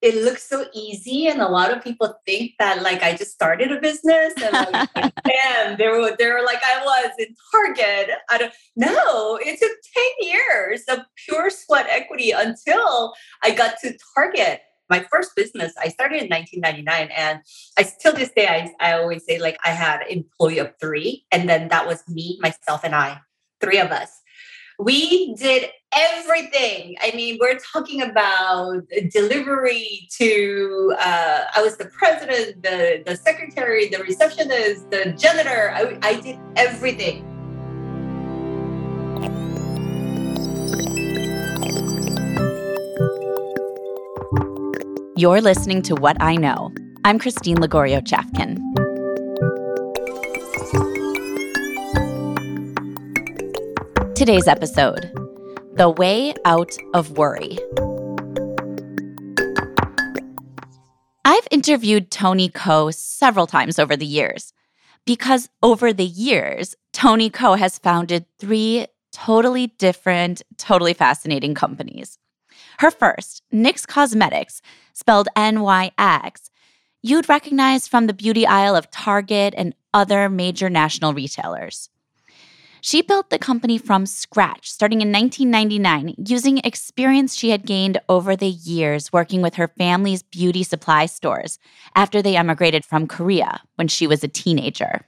it looks so easy and a lot of people think that like i just started a business and like damn they were they were like i was in target i don't no it took 10 years of pure sweat equity until i got to target. My first business i started in 1999 and i still this day I, I always say like i had employee of three and then that was me myself and i three of us we did everything. I mean, we're talking about delivery to, uh, I was the president, the, the secretary, the receptionist, the janitor. I, I did everything. You're listening to What I Know. I'm Christine Lagorio Chafkin. Today's episode The Way Out of Worry. I've interviewed Toni Ko several times over the years because over the years, Toni Ko has founded three totally different, totally fascinating companies. Her first, NYX Cosmetics, spelled N Y X, you'd recognize from the beauty aisle of Target and other major national retailers. She built the company from scratch starting in 1999 using experience she had gained over the years working with her family's beauty supply stores after they emigrated from Korea when she was a teenager.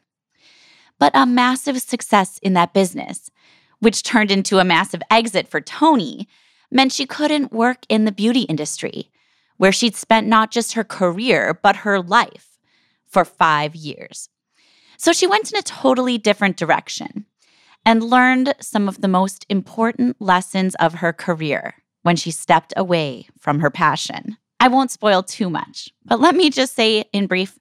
But a massive success in that business, which turned into a massive exit for Toni, meant she couldn't work in the beauty industry, where she'd spent not just her career, but her life for five years. So she went in a totally different direction and learned some of the most important lessons of her career when she stepped away from her passion. I won't spoil too much, but let me just say in brief,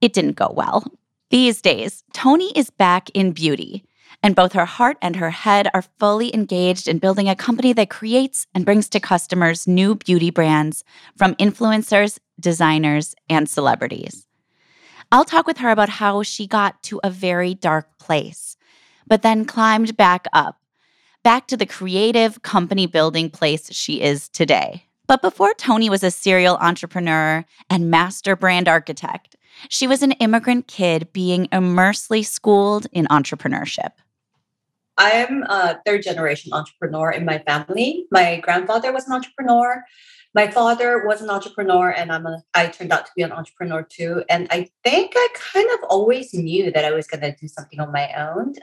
it didn't go well. These days, Toni is back in beauty, and both her heart and her head are fully engaged in building a company that creates and brings to customers new beauty brands from influencers, designers, and celebrities. I'll talk with her about how she got to a very dark place but then climbed back up, back to the creative company building place she is today. But before Toni was a serial entrepreneur and master brand architect, she was an immigrant kid being immersely schooled in entrepreneurship. I am a third generation entrepreneur in my family. My grandfather was an entrepreneur my father was an entrepreneur and I'm a, I turned out to be an entrepreneur too. And I think I kind of always knew that I was going to do something on my own.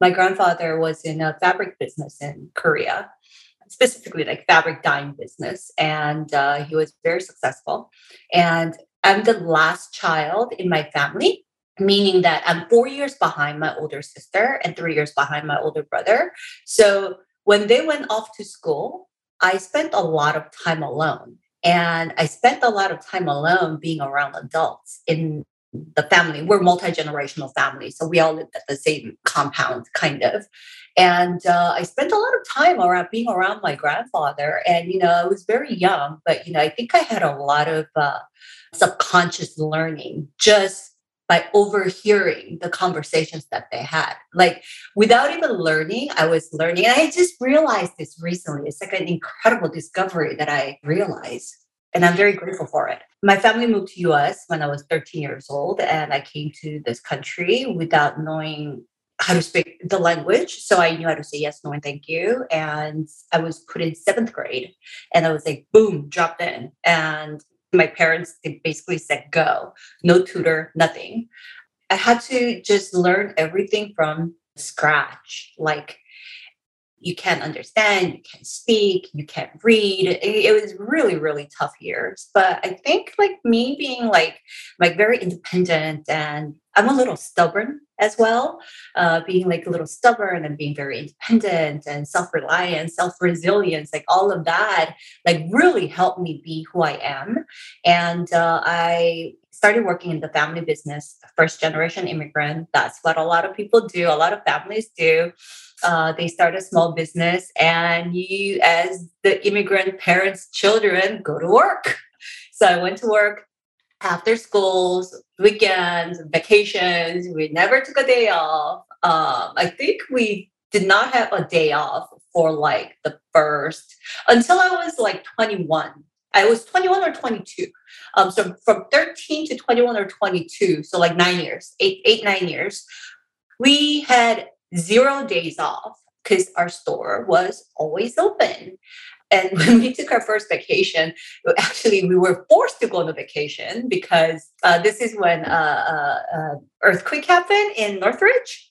My grandfather was in a fabric business in Korea, specifically like fabric dyeing business. And uh, he was very successful. And I'm the last child in my family meaning that I'm four years behind my older sister and three years behind my older brother. So when they went off to school, I spent a lot of time alone. And I spent a lot of time alone being around adults in the family. We're multi generational family, so we all lived at the same compound, kind of. And uh, I spent a lot of time around being around my grandfather. And you know, I was very young, but you know, I think I had a lot of uh, subconscious learning just by overhearing the conversations that they had. Like without even learning, I was learning. And I just realized this recently. It's like an incredible discovery that I realized. And I'm very grateful for it. My family moved to US when I was 13 years old, and I came to this country without knowing how to speak the language. So I knew how to say yes, no, and thank you. And I was put in seventh grade and I was like, boom, dropped in. And my parents they basically said go. No tutor nothing. I had to just learn everything from scratch. Like you can't understand you can't speak you can't read. It, it, was really really tough years. But i think like me being like like very independent and i'm a little stubborn as well uh, being like a little stubborn and being very independent and self-reliant self-resilience like all of that like really helped me be who i am. And uh, i started working in the family business first generation immigrant. That's what a lot of people do. A lot of families do. Uh, they start a small business, and you, as the immigrant parents' children, go to work. So I went to work after schools, weekends, vacations. We never took a day off. Um, I think we did not have a day off for like the first until I was like 21. I was 21 or 22. Um, so from 13 to 21 or 22, so like nine years, eight, eight, nine years, we had zero days off because our store was always open. And when we took our first vacation, actually we were forced to go on a vacation because uh, this is when uh, uh, uh earthquake happened in Northridge.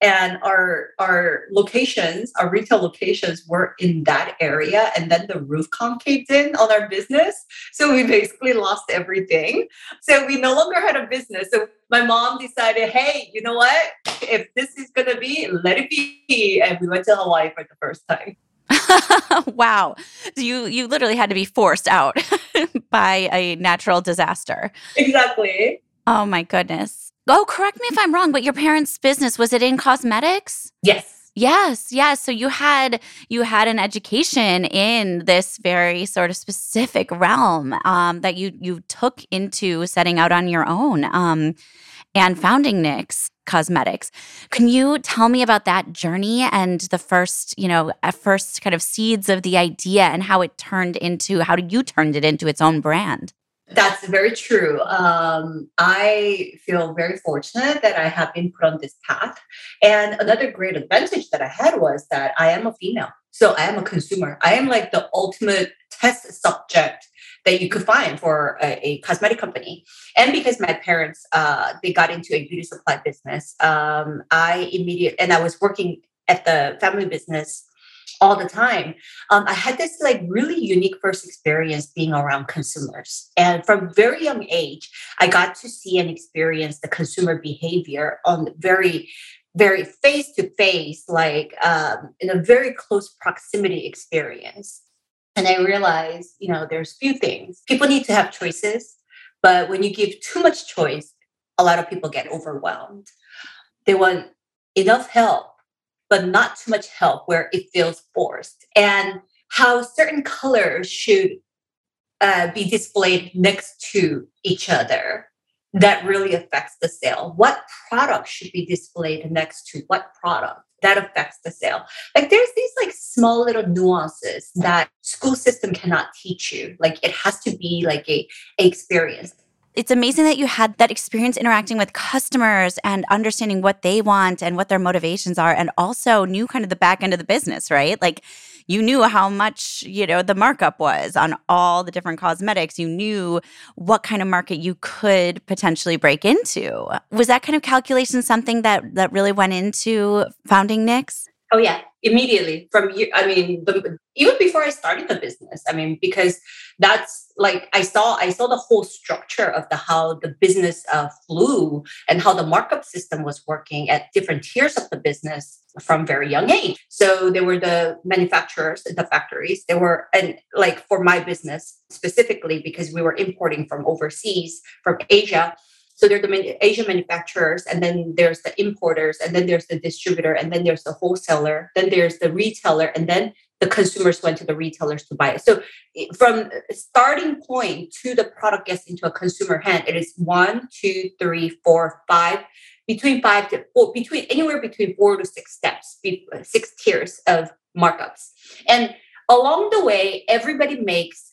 And our our locations our retail locations were in that area and then the roof concaved in on our business. So we basically lost everything. So we no longer had a business. So my mom decided hey you know what? If this is to be let it be. And we went to hawaii for the first time wow you you literally had to be forced out by a natural disaster exactly oh my goodness Oh, correct me if I'm wrong, but your parents' business was it in cosmetics? Yes. Yes, yes. So you had you had an education in this very sort of specific realm um, that you you took into setting out on your own um, and founding NYX Cosmetics. Can you tell me about that journey and the first, you know, first kind of seeds of the idea and how it turned into how you turned it into its own brand? That's very true. Um, I feel very fortunate that I have been put on this path. And another great advantage that I had was that I am a female. So I am a consumer. I am like the ultimate test subject that you could find for a, a cosmetic company. And because my parents, uh, they got into a beauty supply business, um, I immediately, and I was working at the family business all the time. Um, I had this like really unique first experience being around consumers. And from very young age, I got to see and experience the consumer behavior on very very face to face, like um, in a very close proximity experience. And I realized, you know, there's few things. People need to have choices, but when you give too much choice, a lot of people get overwhelmed. They want enough help but not too much help where it feels forced. And how certain colors should uh, be displayed next to each other that really affects the sale. What product should be displayed next to what product that affects the sale? Like there's these like small little nuances that school system cannot teach you. Like it has to be like a, a experience it's amazing that you had that experience interacting with customers and understanding what they want and what their motivations are and also knew kind of the back end of the business right like you knew how much you know the markup was on all the different cosmetics you knew what kind of market you could potentially break into was that kind of calculation something that that really went into founding NYX Oh yeah, immediately from you. I mean, the, even before I started the business. I mean, because that's like I saw I saw the whole structure of the how the business uh, flew and how the markup system was working at different tiers of the business from very young age. So there were the manufacturers, the factories. There were and like for my business specifically because we were importing from overseas from Asia so there are the Asian manufacturers, and then there's the importers, and then there's the distributor, and then there's the wholesaler, then there's the retailer, and then the consumers went to the retailers to buy it. So from starting point to the product gets into a consumer hand, it is one, two, three, four, five, between five to four, between anywhere between four to six steps, six tiers of markups. And along the way, everybody makes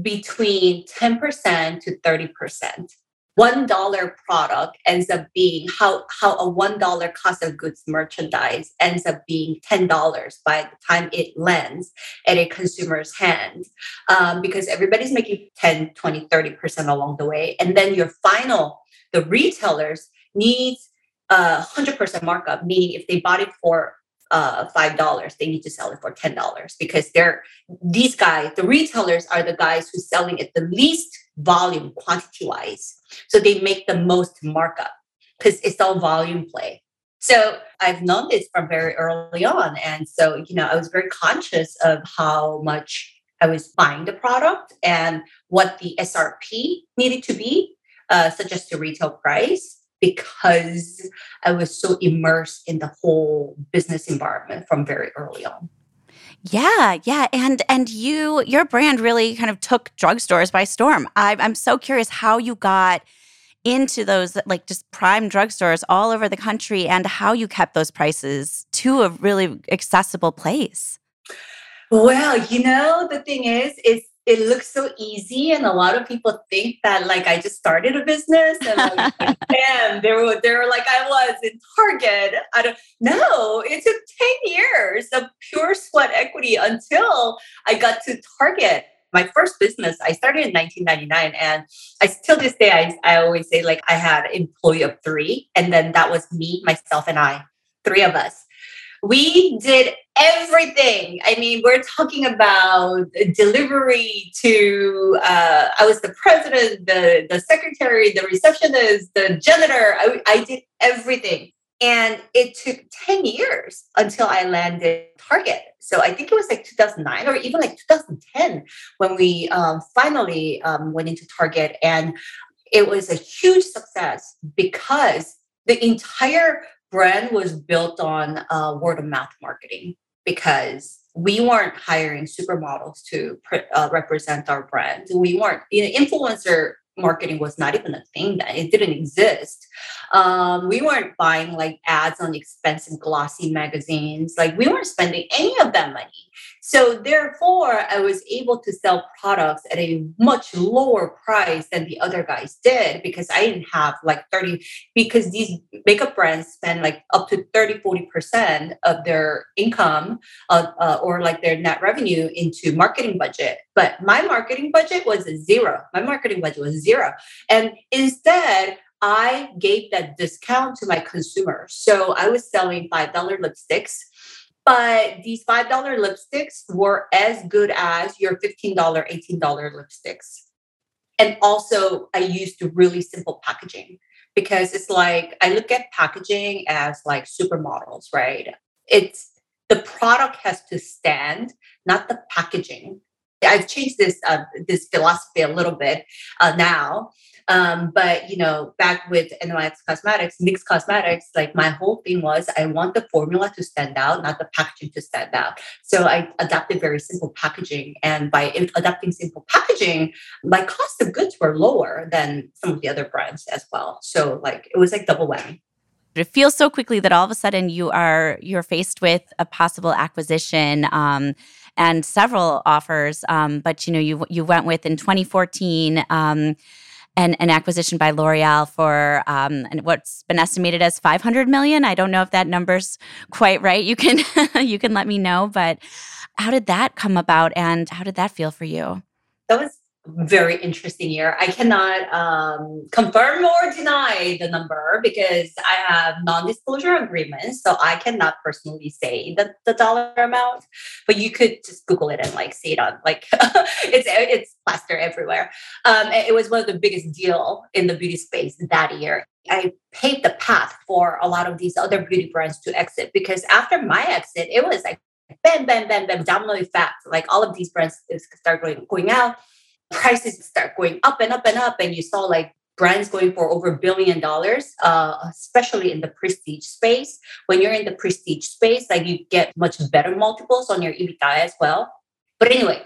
between 10% to 30% one dollar product ends up being how how a one dollar cost of goods merchandise ends up being ten dollars by the time it lands at a consumer's hand um, because everybody's making 10 20 30 percent along the way. And then your final the retailers needs a hundred percent markup meaning if they bought it for uh, five dollars they need to sell it for ten dollars because they're these guys the retailers are the guys who's selling at the least volume quantity wise so they make the most markup because it's all volume play. So i've known this from very early on and so you know i was very conscious of how much i was buying the product and what the srp needed to be uh, such as the retail price because I was so immersed in the whole business environment from very early on. Yeah, yeah, and and you your brand really kind of took drugstores by storm. I, I'm so curious how you got into those like just prime drugstores all over the country and how you kept those prices to a really accessible place. Well, you know, the thing is, is it looks so easy, and a lot of people think that like I just started a business and like, bam, they were they were like I was in Target. I don't no, it took ten years of pure sweat equity until I got to Target my first business i started in 1999 and i still this day I, I always say like i had employee of three and then that was me myself and i three of us we did everything i mean we're talking about delivery to uh, i was the president the, the secretary the receptionist the janitor I, I did everything and it took 10 years until I landed Target. So I think it was like 2009 or even like 2010 when we um, finally um, went into Target. And it was a huge success because the entire brand was built on uh, word of mouth marketing because we weren't hiring supermodels to uh, represent our brand. We weren't, you know, influencer marketing was not even a thing that it didn't exist. Um, we weren't buying like ads on expensive glossy magazines. Like we weren't spending any of that money so therefore i was able to sell products at a much lower price than the other guys did because i didn't have like 30 because these makeup brands spend like up to 30 40% of their income uh, uh, or like their net revenue into marketing budget. But my marketing budget was zero. My marketing budget was zero. And instead I gave that discount to my consumers. So I was selling $5 lipsticks, but these $5 lipsticks were as good as your $15, $18 lipsticks. And also, I used really simple packaging because it's like I look at packaging as like supermodels, right? It's the product has to stand, not the packaging. I've changed this uh, this philosophy a little bit uh, now um, but you know, back with NYX Cosmetics, NYX Cosmetics, like my whole thing was I want the formula to stand out, not the packaging to stand out. So I adopted very simple packaging, and by adopting simple packaging, my cost of goods were lower than some of the other brands as well. So like it was like double whammy it feels so quickly that all of a sudden you are you're faced with a possible acquisition um, and several offers um, but you know you you went with in 2014 um, an, an acquisition by L'Oreal for um, what's been estimated as 500 million. I don't know if that number's quite right. You can you can let me know. But how did that come about, and how did that feel for you? That was very interesting year. I cannot um, confirm or deny the number because I have non-disclosure agreements, so I cannot personally say the, the dollar amount. But you could just Google it and like see it on like it's it's plaster everywhere. Um, it was one of the biggest deal in the beauty space that year. I paved the path for a lot of these other beauty brands to exit because after my exit, it was like bam, bam, bam, bam, domino effect. Like all of these brands start going going out prices start going up and up and up and you saw like brands going for over a billion dollars uh, especially in the prestige space. When you're in the prestige space like you get much better multiples on your ebitda as well. But anyway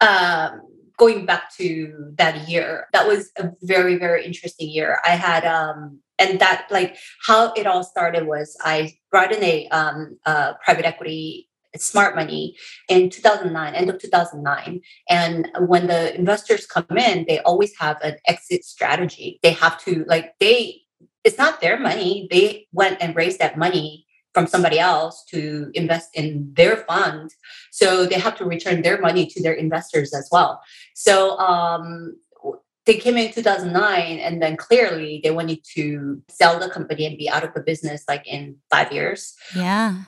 um, going back to that year that was a very very interesting year. I had um and that like how it all started was i brought in a um, private equity smart money in 2009 end of 2009 and when the investors come in they always have an exit strategy. They have to like they it's not their money. They went and raised that money from somebody else to invest in their fund. So they have to return their money to their investors as well. So um, they came in 2009 and then clearly they wanted to sell the company and be out of the business like in five years. Yeah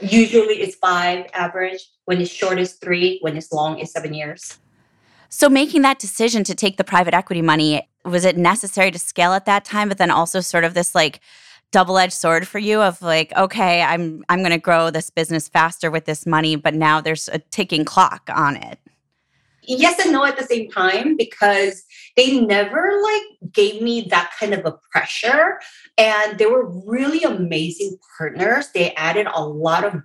Usually it's five average. When it's short is three. When it's long is seven years. So making that decision to take the private equity money, was it necessary to scale at that time? But then also sort of this like double-edged sword for you of like, okay, I'm I'm gonna grow this business faster with this money, but now there's a ticking clock on it. Yes and no at the same time because they never like gave me that kind of a pressure and they were really amazing partners. They added a lot of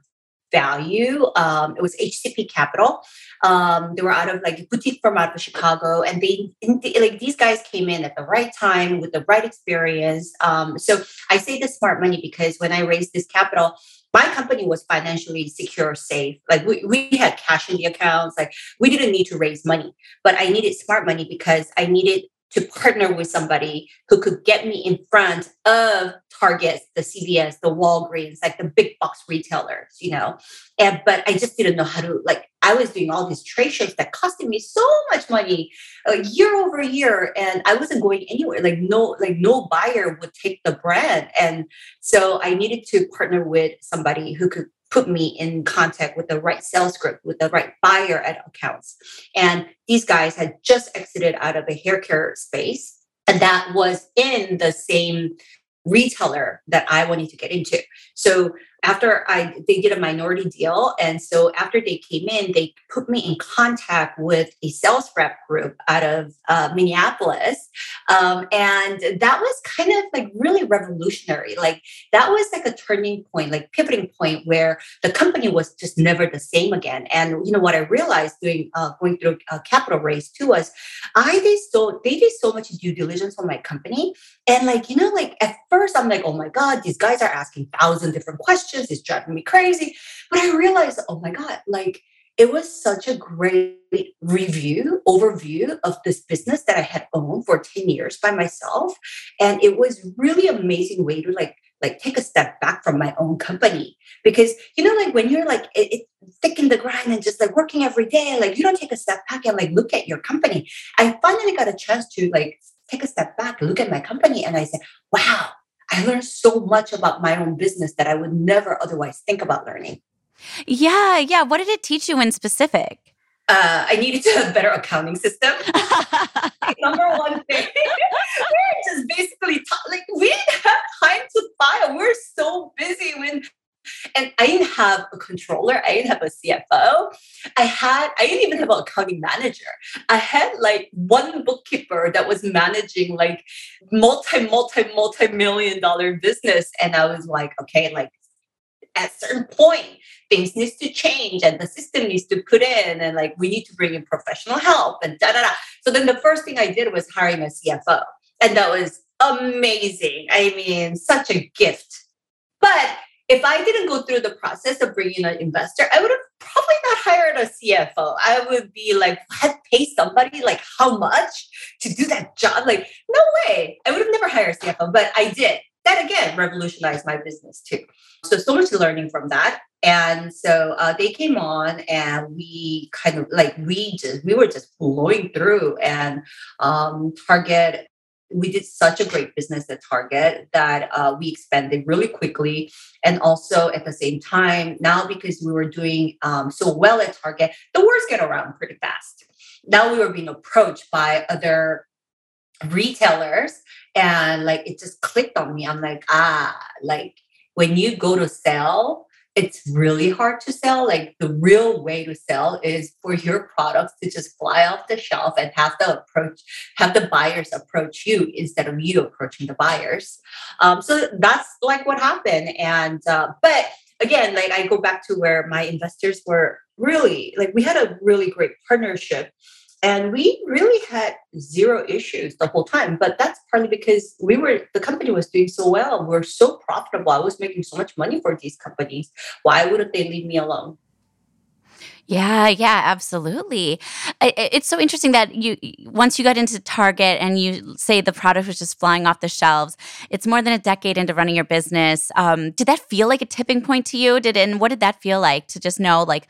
value um, it was hcp capital. Um, they were out of like boutique firm out of chicago and they like these guys came in at the right time with the right experience. Um, so i say the smart money because when i raised this capital my company was financially secure, safe. Like we, we had cash in the accounts. Like we didn't need to raise money, but I needed smart money because I needed to partner with somebody who could get me in front of Targets, the CVS, the Walgreens, like the big box retailers, you know. And but I just didn't know how to like. I was doing all these trade shows that costed me so much money, uh, year over year, and I wasn't going anywhere. Like no, like no buyer would take the brand, and so I needed to partner with somebody who could put me in contact with the right sales group, with the right buyer at accounts. And these guys had just exited out of a hair care space. And that was in the same retailer that I wanted to get into. So after I they did a minority deal, and so after they came in, they put me in contact with a sales rep group out of uh, Minneapolis, um, and that was kind of like really revolutionary. Like that was like a turning point, like pivoting point where the company was just never the same again. And you know what I realized doing uh, going through a capital raise too was I did so they did so much due diligence on my company, and like you know like at first I'm like oh my god these guys are asking thousand different questions questions. It's driving me crazy. But I realized, oh my God, like it was such a great review, overview of this business that I had owned for 10 years by myself. And it was really amazing way to like like take a step back from my own company because you know like when you're like it, it, thick in the grind and just like working every day like you don't take a step back and like look at your company i finally got a chance to like take a step back look at my company and i said wow I learned so much about my own business that I would never otherwise think about learning. Yeah, yeah. What did it teach you in specific? Uh, I needed to have a better accounting system. Number one thing, we're just basically like we didn't have time to file. We're so busy when and I didn't have a controller. I didn't have a CFO. I had, I didn't even have an accounting manager. I had like one bookkeeper that was managing like multi, multi, multi million dollar business. And I was like, okay, like at a certain point, things needs to change and the system needs to put in and like we need to bring in professional help and da da da. So then the first thing I did was hiring a CFO. And that was amazing. I mean, such a gift. But if I didn't go through the process of bringing an investor, I would have probably not hired a CFO. I would be like, what, pay somebody like how much to do that job? Like, no way. I would have never hired a CFO, but I did. That again revolutionized my business too. So, so much learning from that. And so uh, they came on, and we kind of like we just we were just blowing through, and um, Target we did such a great business at Target that uh, we expanded really quickly. And also at the same time, now because we were doing um, so well at Target, the words get around pretty fast. Now we were being approached by other retailers and like it just clicked on me. I'm like, ah, like when you go to sell, it's really hard to sell. Like the real way to sell is for your products to just fly off the shelf and have the approach, have the buyers approach you instead of you approaching the buyers. Um, so that's like what happened. And uh, but again, like I go back to where my investors were really like we had a really great partnership and we really had zero issues the whole time but that's partly because we were the company was doing so well we're so profitable i was making so much money for these companies why wouldn't they leave me alone yeah, yeah, absolutely. It's so interesting that you once you got into Target and you say the product was just flying off the shelves. It's more than a decade into running your business. Um, did that feel like a tipping point to you? Did and what did that feel like to just know like,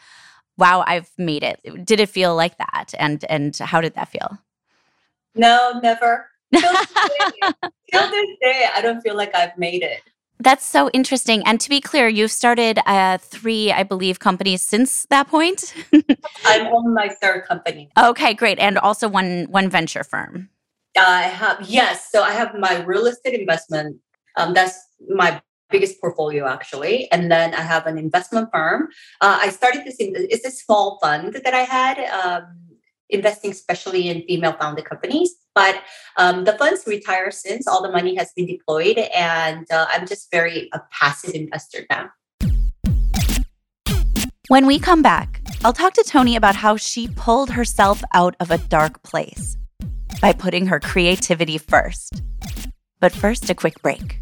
wow, I've made it. Did it feel like that? And and how did that feel? No, never. Till this, day, till this day, I don't feel like I've made it. That's so interesting. And to be clear, you've started uh, three, I believe, companies since that point. I'm on my third company. Okay, great, and also one one venture firm. I have yes. So I have my real estate investment. Um, that's my biggest portfolio actually and then i have an investment firm uh, i started this in it's a small fund that i had um, investing especially in female founded companies. But um, the funds retire since all the money has been deployed, and uh, I'm just very a passive investor now. When we come back, I'll talk to Toni about how she pulled herself out of a dark place by putting her creativity first. But first, a quick break.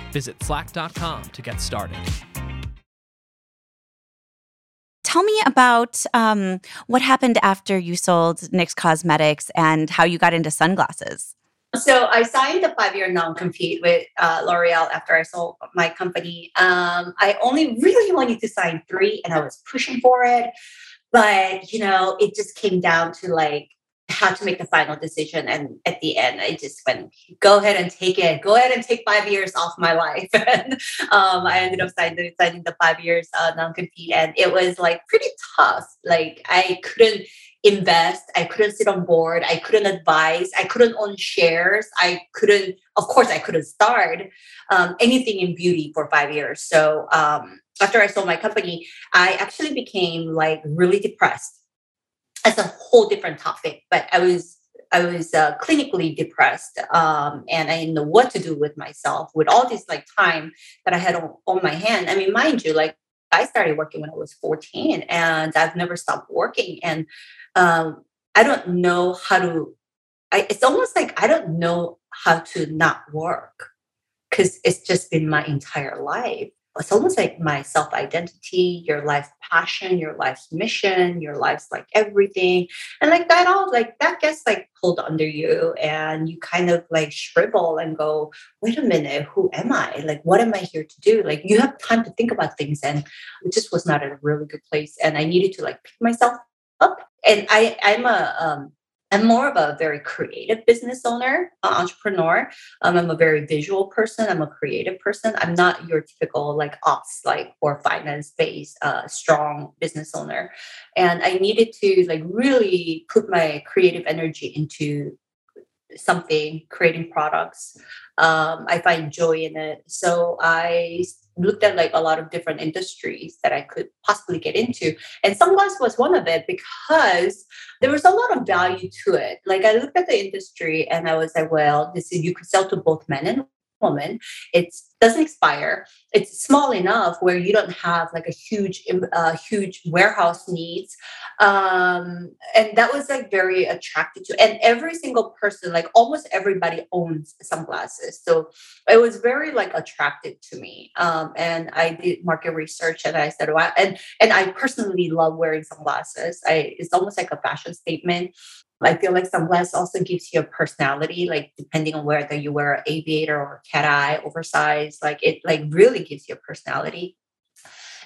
Visit slack.com to get started. Tell me about um, what happened after you sold NYX Cosmetics and how you got into sunglasses. So I signed a five-year non-compete with uh, L'Oreal after I sold my company. Um, I only really wanted to sign three, and I was pushing for it, but you know, it just came down to like had to make the final decision. And at the end, I just went, go ahead and take it. Go ahead and take five years off my life. and um, I ended up signing, signing the five years uh, non compete. And it was like pretty tough. Like I couldn't invest. I couldn't sit on board. I couldn't advise. I couldn't own shares. I couldn't, of course, I couldn't start um, anything in beauty for five years. So um, after I sold my company, I actually became like really depressed as a whole different topic, but I was I was uh, clinically depressed, um, and I didn't know what to do with myself with all this like time that I had on, on my hand. I mean, mind you, like I started working when I was 14, and I've never stopped working, and um, I don't know how to. I, it's almost like I don't know how to not work because it's just been my entire life it's almost like my self identity, your life passion, your life's mission, your life's like everything. And like that all like that gets like pulled under you and you kind of like shrivel and go, wait a minute, who am I? Like what am I here to do? Like you have time to think about things and it just was not in a really good place. And I needed to like pick myself up. And I I'm a um I'm more of a very creative business owner, entrepreneur. Um, I'm a very visual person. I'm a creative person. I'm not your typical like ops, like or finance based, uh, strong business owner. And I needed to like really put my creative energy into something, creating products. Um, I find joy in it. So I looked at like a lot of different industries that I could possibly get into. And sunglasses was one of it because there was a lot of value to it. Like I looked at the industry and I was like, well, this is you could sell to both men and women. It doesn't expire. It's small enough where you don't have like a huge, uh, huge warehouse needs, um, and that was like very attractive to. And every single person, like almost everybody, owns sunglasses, so it was very like attractive to me. Um, and I did market research, and I said, wow, and and I personally love wearing sunglasses. I it's almost like a fashion statement. I feel like sunglasses also gives you a personality, like depending on whether you wear aviator or cat eye, oversized, like it like really gives you a personality.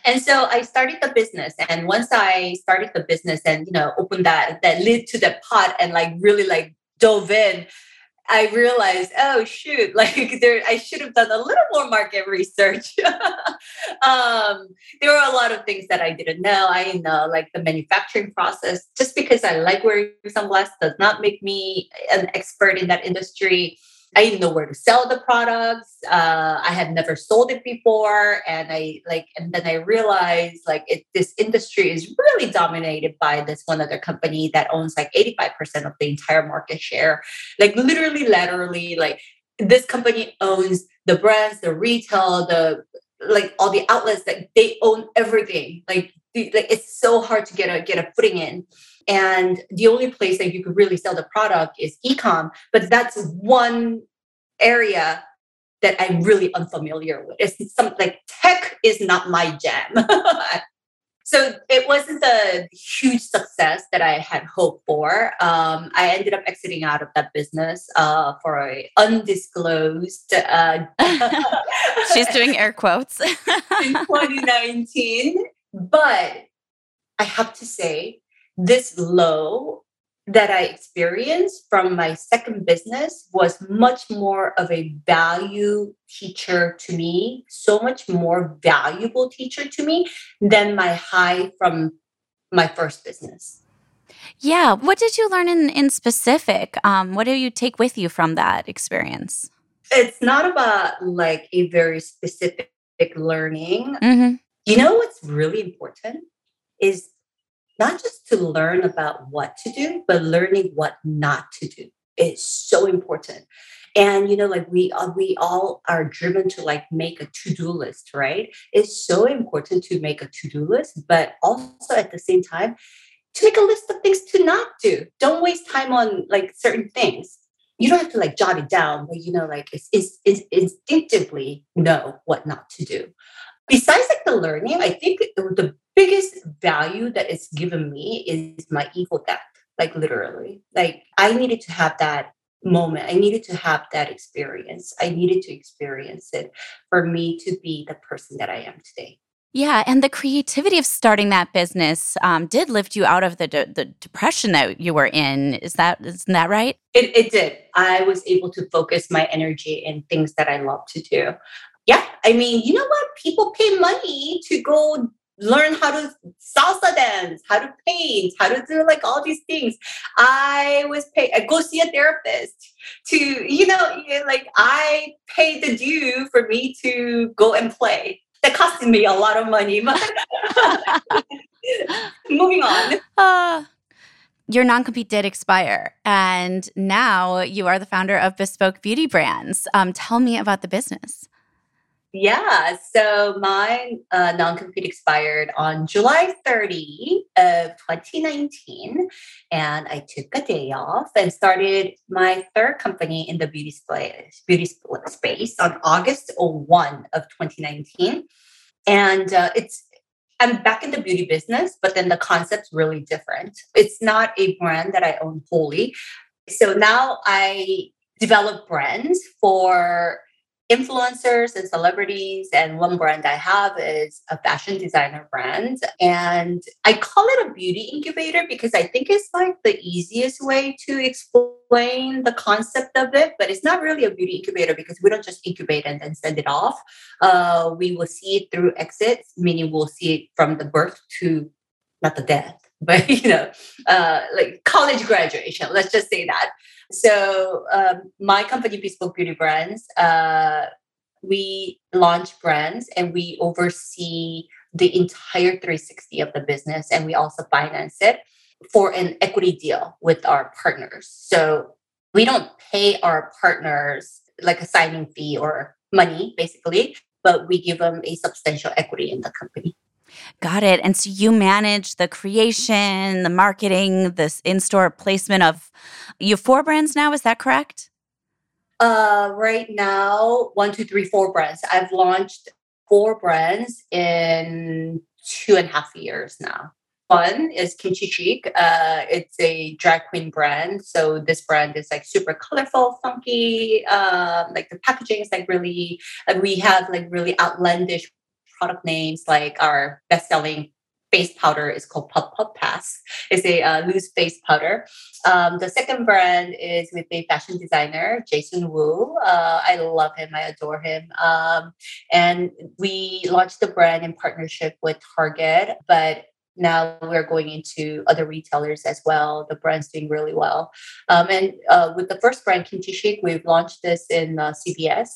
And so I started the business. And once I started the business and you know opened that that lid to the pot and like really like dove in, I realized, oh shoot, like there, I should have done a little more market research. um, there were a lot of things that I didn't know. I didn't know like the manufacturing process. Just because I like wearing sunglasses does not make me an expert in that industry. I didn't know where to sell the products. Uh, I had never sold it before, and I like, and then I realized like it, this industry is really dominated by this one other company that owns like eighty five percent of the entire market share. Like literally, laterally, like this company owns the brands, the retail, the like all the outlets. That they own everything. Like, the, like it's so hard to get a get a footing in and the only place that you could really sell the product is ecom but that's one area that i'm really unfamiliar with. It's something like tech is not my jam. So it wasn't a huge success that i had hoped for. Um, i ended up exiting out of that business uh, for a undisclosed uh, she's doing air quotes. In 2019 but I have to say, this low that I experienced from my second business was much more of a value teacher to me, so much more valuable teacher to me than my high from my first business. Yeah. What did you learn in, in specific? Um, what do you take with you from that experience? It's not about like a very specific learning. Mm-hmm. You know what's really important is not just to learn about what to do, but learning what not to do is so important. And you know, like we uh, we all are driven to like make a to-do list, right? It's so important to make a to-do list, but also at the same time to make a list of things to not do. Don't waste time on like certain things. You don't have to like jot it down, but you know, like it's, it's, it's instinctively know what not to do. Besides like the learning, I think the biggest value that it's given me is my ego depth, like literally. Like I needed to have that moment. I needed to have that experience. I needed to experience it for me to be the person that I am today. Yeah, and the creativity of starting that business um, did lift you out of the de- the depression that you were in. Is that isn't that right? It, it did. I was able to focus my energy in things that I love to do. Yeah, I mean, you know what? People pay money to go learn how to salsa dance, how to paint, how to do like all these things. I was paid, I go see a therapist to, you know, like I paid the due for me to go and play. That costed me a lot of money. Moving on. Uh, your non compete did expire, and now you are the founder of Bespoke Beauty Brands. Um, tell me about the business. Yeah, so my uh, non-compete expired on July 30 of 2019, and I took a day off and started my third company in the beauty space, beauty space on August 01 of 2019. And uh, it's I'm back in the beauty business, but then the concept's really different. It's not a brand that I own wholly. So now I develop brands for influencers and celebrities. And one brand I have is a fashion designer brand. And I call it a beauty incubator because I think it's like the easiest way to explain the concept of it. But it's not really a beauty incubator because we don't just incubate and then send it off. Uh, we will see it through exits, meaning we'll see it from the birth to not the death but you know, uh, like college graduation. Let's just say that. So um, my company, Bespoke Beauty Brands, uh, we launch brands and we oversee the entire 360 of the business, and we also finance it for an equity deal with our partners. So we don't pay our partners like a signing fee or money, basically, but we give them a substantial equity in the company. Got it. And so you manage the creation, the marketing, this in-store placement of you four brands now, is that correct? Uh right now, one, two, three, four brands. I've launched four brands in two and a half years now. One is Kimchi Chic. Uh, it's a drag queen brand. So this brand is like super colorful, funky. Uh, like the packaging is like really. Uh, we have like really outlandish product names like our best-selling face powder is called Puff Puff Pass. It's a uh, loose face powder. Um, the second brand is with a fashion designer, Jason Wu. Uh, I love him. I adore him. Um, and we launched the brand in partnership with Target, but now we're going into other retailers as well. The brand's doing really well. Um, and uh, with the first brand, Kimchi Chic, we've launched this in uh, CVS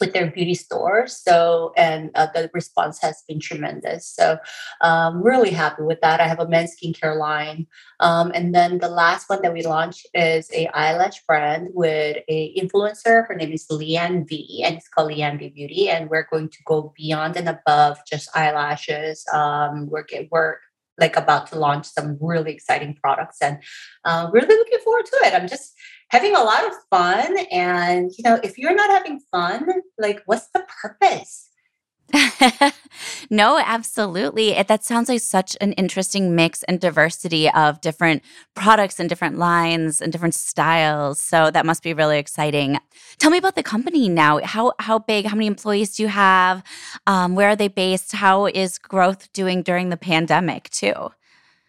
with their beauty store. So, and uh, the response has been tremendous. So, um, really happy with that. I have a men's skincare line. Um, and then the last one that we launched is a eyelash brand with a influencer. Her name is Leanne V, and it's called Leanne V Beauty. And we're going to go beyond and above just eyelashes. Um, we're, get, we're like about to launch some really exciting products and uh, really looking forward to it. I'm just having a lot of fun. And, you know, if you're not having fun, like, what's the purpose? no, absolutely. It, that sounds like such an interesting mix and diversity of different products and different lines and different styles. So that must be really exciting. Tell me about the company now. How how big? How many employees do you have? Um, where are they based? How is growth doing during the pandemic too?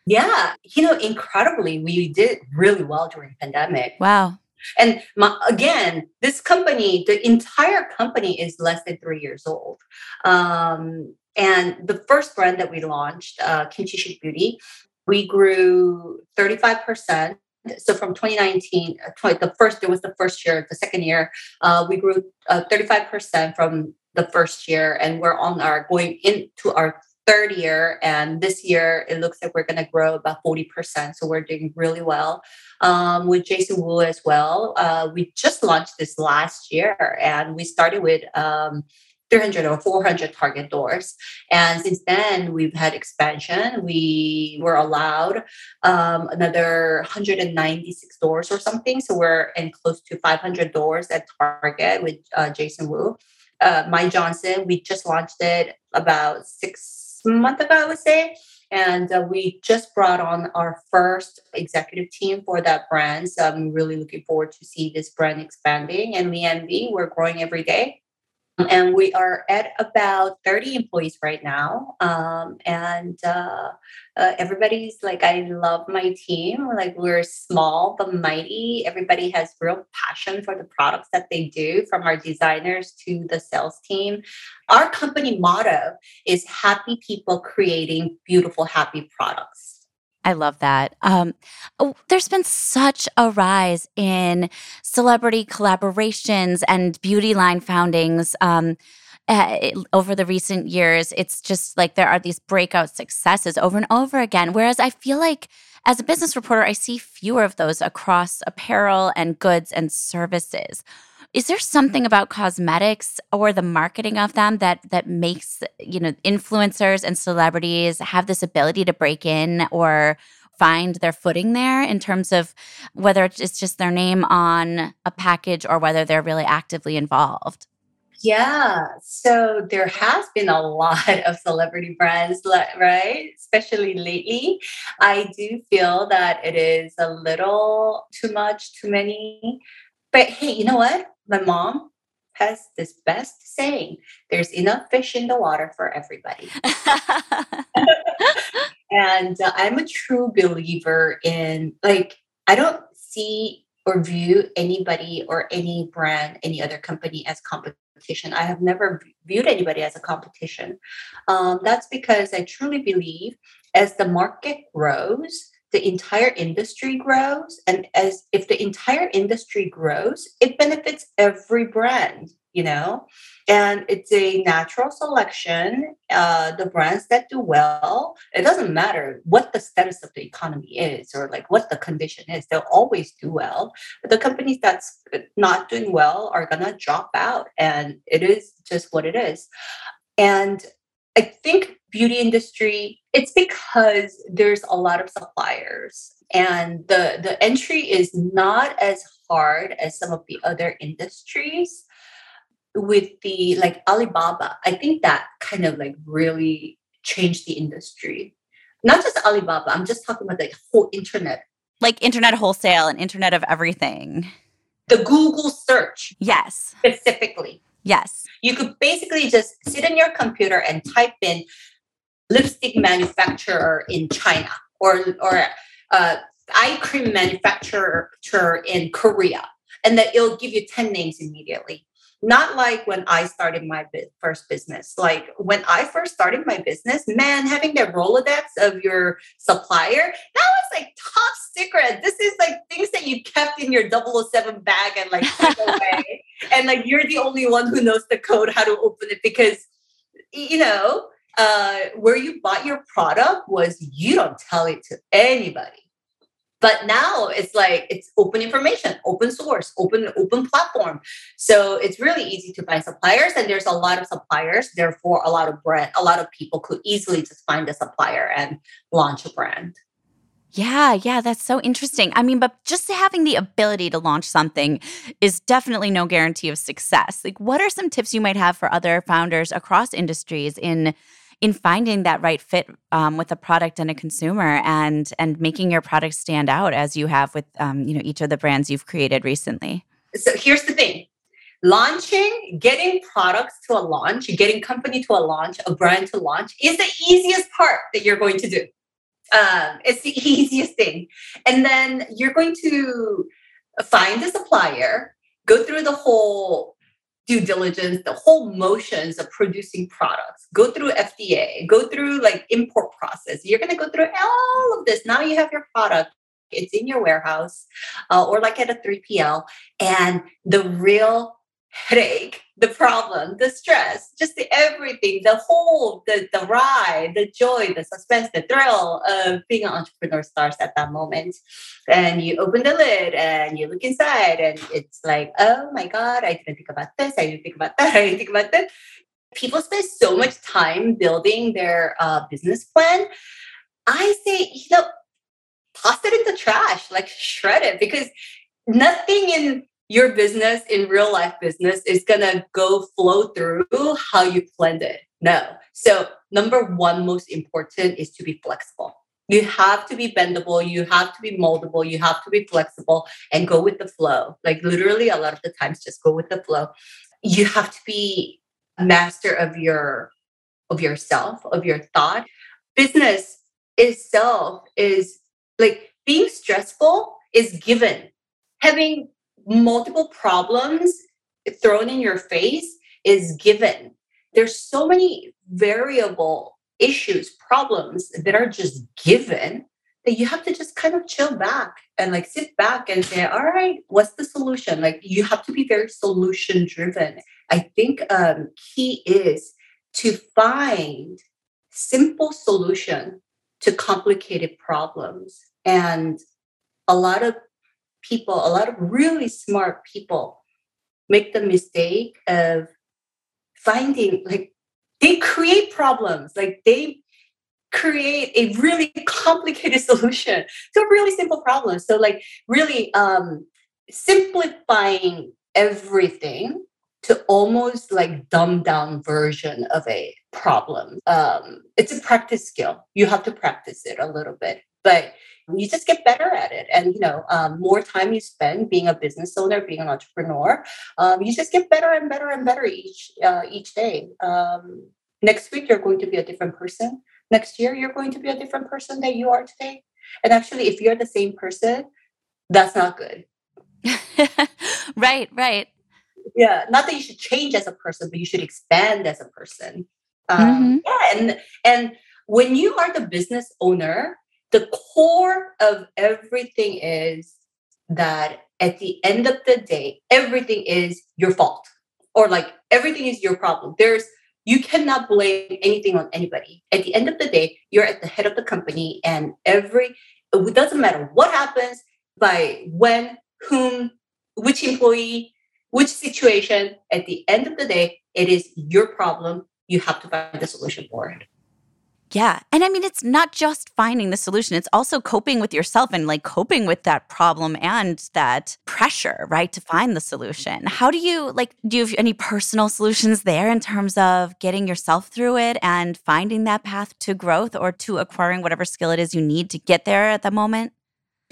Yeah, you know, incredibly, we did really well during pandemic. Wow. And my, again, this company, the entire company is less than three years old. Um, and the first brand that we launched, uh, Kimchi Chic Beauty, we grew 35%. So from 2019, uh, 20, the first, it was the first year, the second year, uh, we grew uh, 35% from the first year and we're on our going into our third year and this year it looks like we're going to grow about 40% so we're doing really well um, with jason wu as well uh, we just launched this last year and we started with um, 300 or 400 target doors. And since then, we've had expansion. We were allowed um, another 196 doors or something. So we're in close to 500 doors at Target with uh, Jason Wu. Uh, My Johnson, we just launched it about six month ago, I would say. And uh, we just brought on our first executive team for that brand. So I'm really looking forward to see this brand expanding. And we envy, we're growing every day and we are at about 30 employees right now um, and uh, uh, everybody's like i love my team like we're small but mighty. Everybody has real passion for the products that they do from our designers to the sales team. Our company motto is happy people creating beautiful happy products I love that. Um, oh, there's been such a rise in celebrity collaborations and beauty line foundings. Um, uh, over the recent years, it's just like there are these breakout successes over and over again. Whereas I feel like as a business reporter, I see fewer of those across apparel and goods and services. Is there something about cosmetics or the marketing of them that that makes you know influencers and celebrities have this ability to break in or find their footing there in terms of whether it's just their name on a package or whether they're really actively involved? Yeah, so there has been a lot of celebrity brands, right? Especially lately. I do feel that it is a little too much, too many. But hey, you know what? my mom has this best saying there's enough fish in the water for everybody. and uh, I'm a true believer in, like, I don't see or view anybody or any brand, any other company as competition. I have never viewed anybody as a competition. Um, that's because I truly believe as the market grows, the entire industry grows and as if the entire industry grows it benefits every brand you know? And it's a natural selection uh, the brands that do well. It doesn't matter what the status of the economy is or like what the condition is they'll always do well. But the companies that's not doing well are gonna drop out and it is just what it is. And i think beauty industry it's because there's a lot of suppliers and the the entry is not as hard as some of the other industries with the like alibaba. I think that kind of like really changed the industry. Not just alibaba i'm just talking about the whole internet. Like internet wholesale and internet of everything. The google search. Yes. Specifically yes you could basically just sit on your computer and type in lipstick manufacturer in China or or uh, eye cream manufacturer in Korea, and that it'll give you ten names immediately. Not like when I started my first business. Like when I first started my business, man, having that Rolodex of your supplier, that was like top secret. This is like things that you kept in your 007 bag and like away. and like you're the only one who knows the code how to open it because you know uh, where you bought your product was you don't tell it to anybody. But now it's like it's open information, open source, open open platform. So it's really easy to find suppliers, and there's a lot of suppliers. Therefore, a lot of brand, a lot of people could easily just find a supplier and launch a brand. Yeah, yeah, that's so interesting. I mean, but just having the ability to launch something is definitely no guarantee of success. Like, what are some tips you might have for other founders across industries in in finding that right fit um, with a product and a consumer and and making your product stand out as you have with um, you know each of the brands you've created recently. So here's the thing. Launching getting products to a launch getting company to a launch a brand to launch is the easiest part that you're going to do. Um, it's the easiest thing. And then you're going to find a supplier go through the whole due diligence, the whole motions of producing products, go through FDA, go through like import process. You're going to go through all of this. Now you have your product. It's in your warehouse uh, or like at a 3PL. And the real headache, the problem, the stress, just the everything, the whole, the, the ride, the joy, the suspense, the thrill of being an entrepreneur starts at that moment. And you open the lid and you look inside and it's like, oh my God, I didn't think about this. I didn't think about that. I didn't think about that. People spend so much time building their uh, business plan. I say, you know, toss it in the trash, like shred it because nothing in your business in real life business is going to go flow through how you planned it. No. So, number one, most important is to be flexible. You have to be bendable, you have to be moldable, you have to be flexible and go with the flow. Like, literally, a lot of the times, just go with the flow. You have to be master of your of yourself of your thought business itself is like being stressful is given having multiple problems thrown in your face is given. There's so many variable issues, problems that are just given that you have to just kind of chill back and like sit back and say, all right, what's the solution? Like you have to be very solution driven. I think um, key is to find simple solution to complicated problems. And a lot of people, a lot of really smart people make the mistake of finding like they create problems, like they create a really complicated solution to a really simple problem. So like really um simplifying everything to almost like dumbed down version of a problem. Um, it's a practice skill. You have to practice it a little bit, but you just get better at it. And you know um, more time you spend being a business owner being an entrepreneur um, you just get better and better and better each uh, each day. Um, next week you're going to be a different person. Next year you're going to be a different person that you are today. And actually if you're the same person that's not good. Right right. Yeah not that you should change as a person but you should expand as a person. Um, mm-hmm. yeah and and when you are the business owner the core of everything is that at the end of the day, everything is your fault or like everything is your problem. There's you cannot blame anything on anybody. At the end of the day, you're at the head of the company, and every it doesn't matter what happens by when, whom, which employee, which situation. At the end of the day, it is your problem. You have to find the solution for it. Yeah. And I mean, it's not just finding the solution, it's also coping with yourself and like coping with that problem and that pressure, right, to find the solution. How do you like, do you have any personal solutions there in terms of getting yourself through it and finding that path to growth or to acquiring whatever skill it is you need to get there at the moment?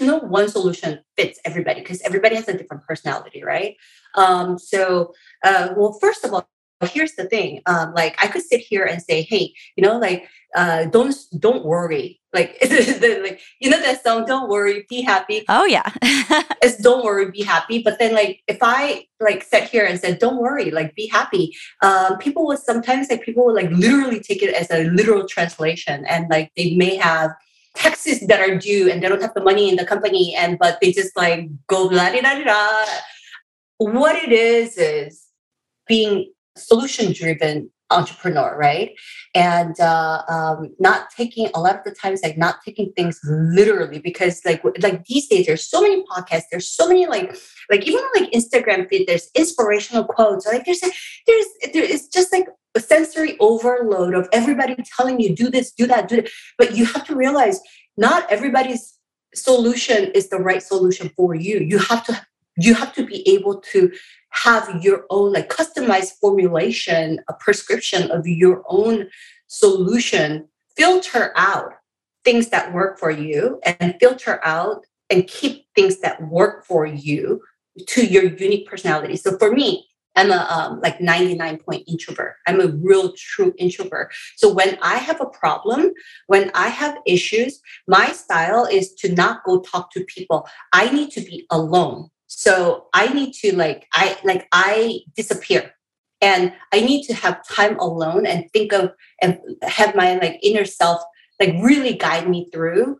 No one solution fits everybody because everybody has a different personality, right? Um, so, uh, well, first of all, here's the thing um, like i could sit here and say hey you know like uh, don't don't worry. Like like you know that song don't worry be happy. Oh yeah. It's don't worry be happy. But then like if i like sat here and said don't worry like be happy um, people would sometimes like people would like literally take it as a literal translation. And like they may have taxes that are due and they don't have the money in the company and but they just like go la da da da what it is is being solution driven entrepreneur right? And uh, um, not taking a lot of the times like not taking things literally because like like these days there's so many podcasts there's so many like like even like instagram feed there's inspirational quotes like there's there's there is just like a sensory overload of everybody telling you do this do that do that. But you have to realize not everybody's solution is the right solution for you. You have to you have to be able to have your own like customized formulation, a prescription of your own solution, filter out things that work for you and filter out and keep things that work for you to your unique personality. So for me, I'm a um, like 99 point introvert. I'm a real true introvert. So when I have a problem, when I have issues, my style is to not go talk to people. I need to be alone. So I need to like I like I disappear. And I need to have time alone and think of and have my like inner self like really guide me through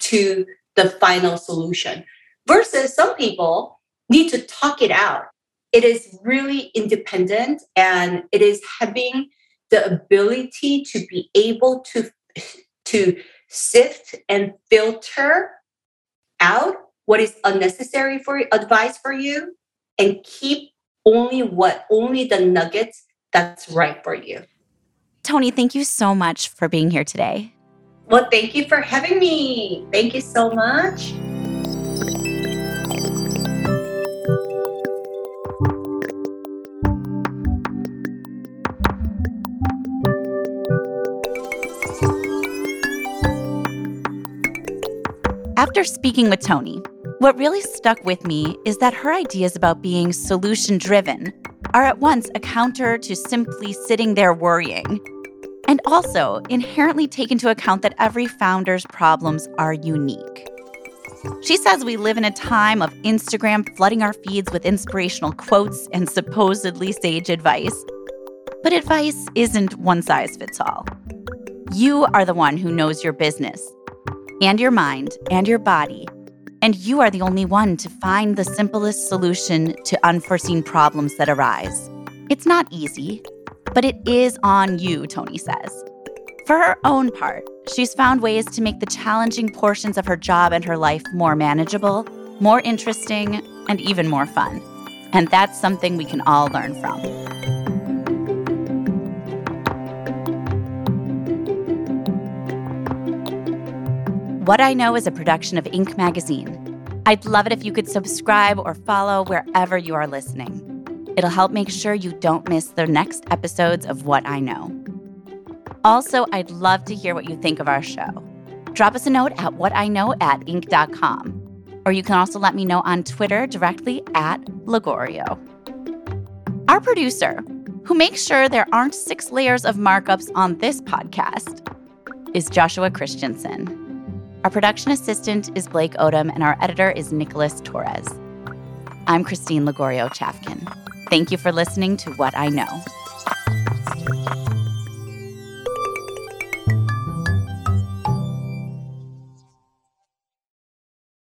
to the final solution. Versus some people need to talk it out. It is really independent and it is having the ability to be able to to sift and filter out what is unnecessary for advice for you and keep only what only the nuggets that's right for you. Toni, thank you so much for being here today. Well thank you for having me. Thank you so much After speaking with Toni, what really stuck with me is that her ideas about being solution driven are at once a counter to simply sitting there worrying, and also inherently take into account that every founder's problems are unique. She says we live in a time of Instagram flooding our feeds with inspirational quotes and supposedly sage advice. But advice isn't one size fits all. You are the one who knows your business and your mind and your body. And you are the only one to find the simplest solution to unforeseen problems that arise. It's not easy, but it is on you, Toni says. For her own part, she's found ways to make the challenging portions of her job and her life more manageable, more interesting, and even more fun. And that's something we can all learn from. What I Know is a production of Inc. magazine. I'd love it if you could subscribe or follow wherever you are listening. It'll help make sure you don't miss the next episodes of What I Know. Also, I'd love to hear what you think of our show. Drop us a note at whatiknow at inc.com. Or you can also let me know on Twitter directly at Lagorio. Our producer, who makes sure there aren't six layers of markups on this podcast, is Joshua Christensen. Our production assistant is Blake Odom, and our editor is Nicholas Torres. I'm Christine Lagorio Chafkin. Thank you for listening to What I Know.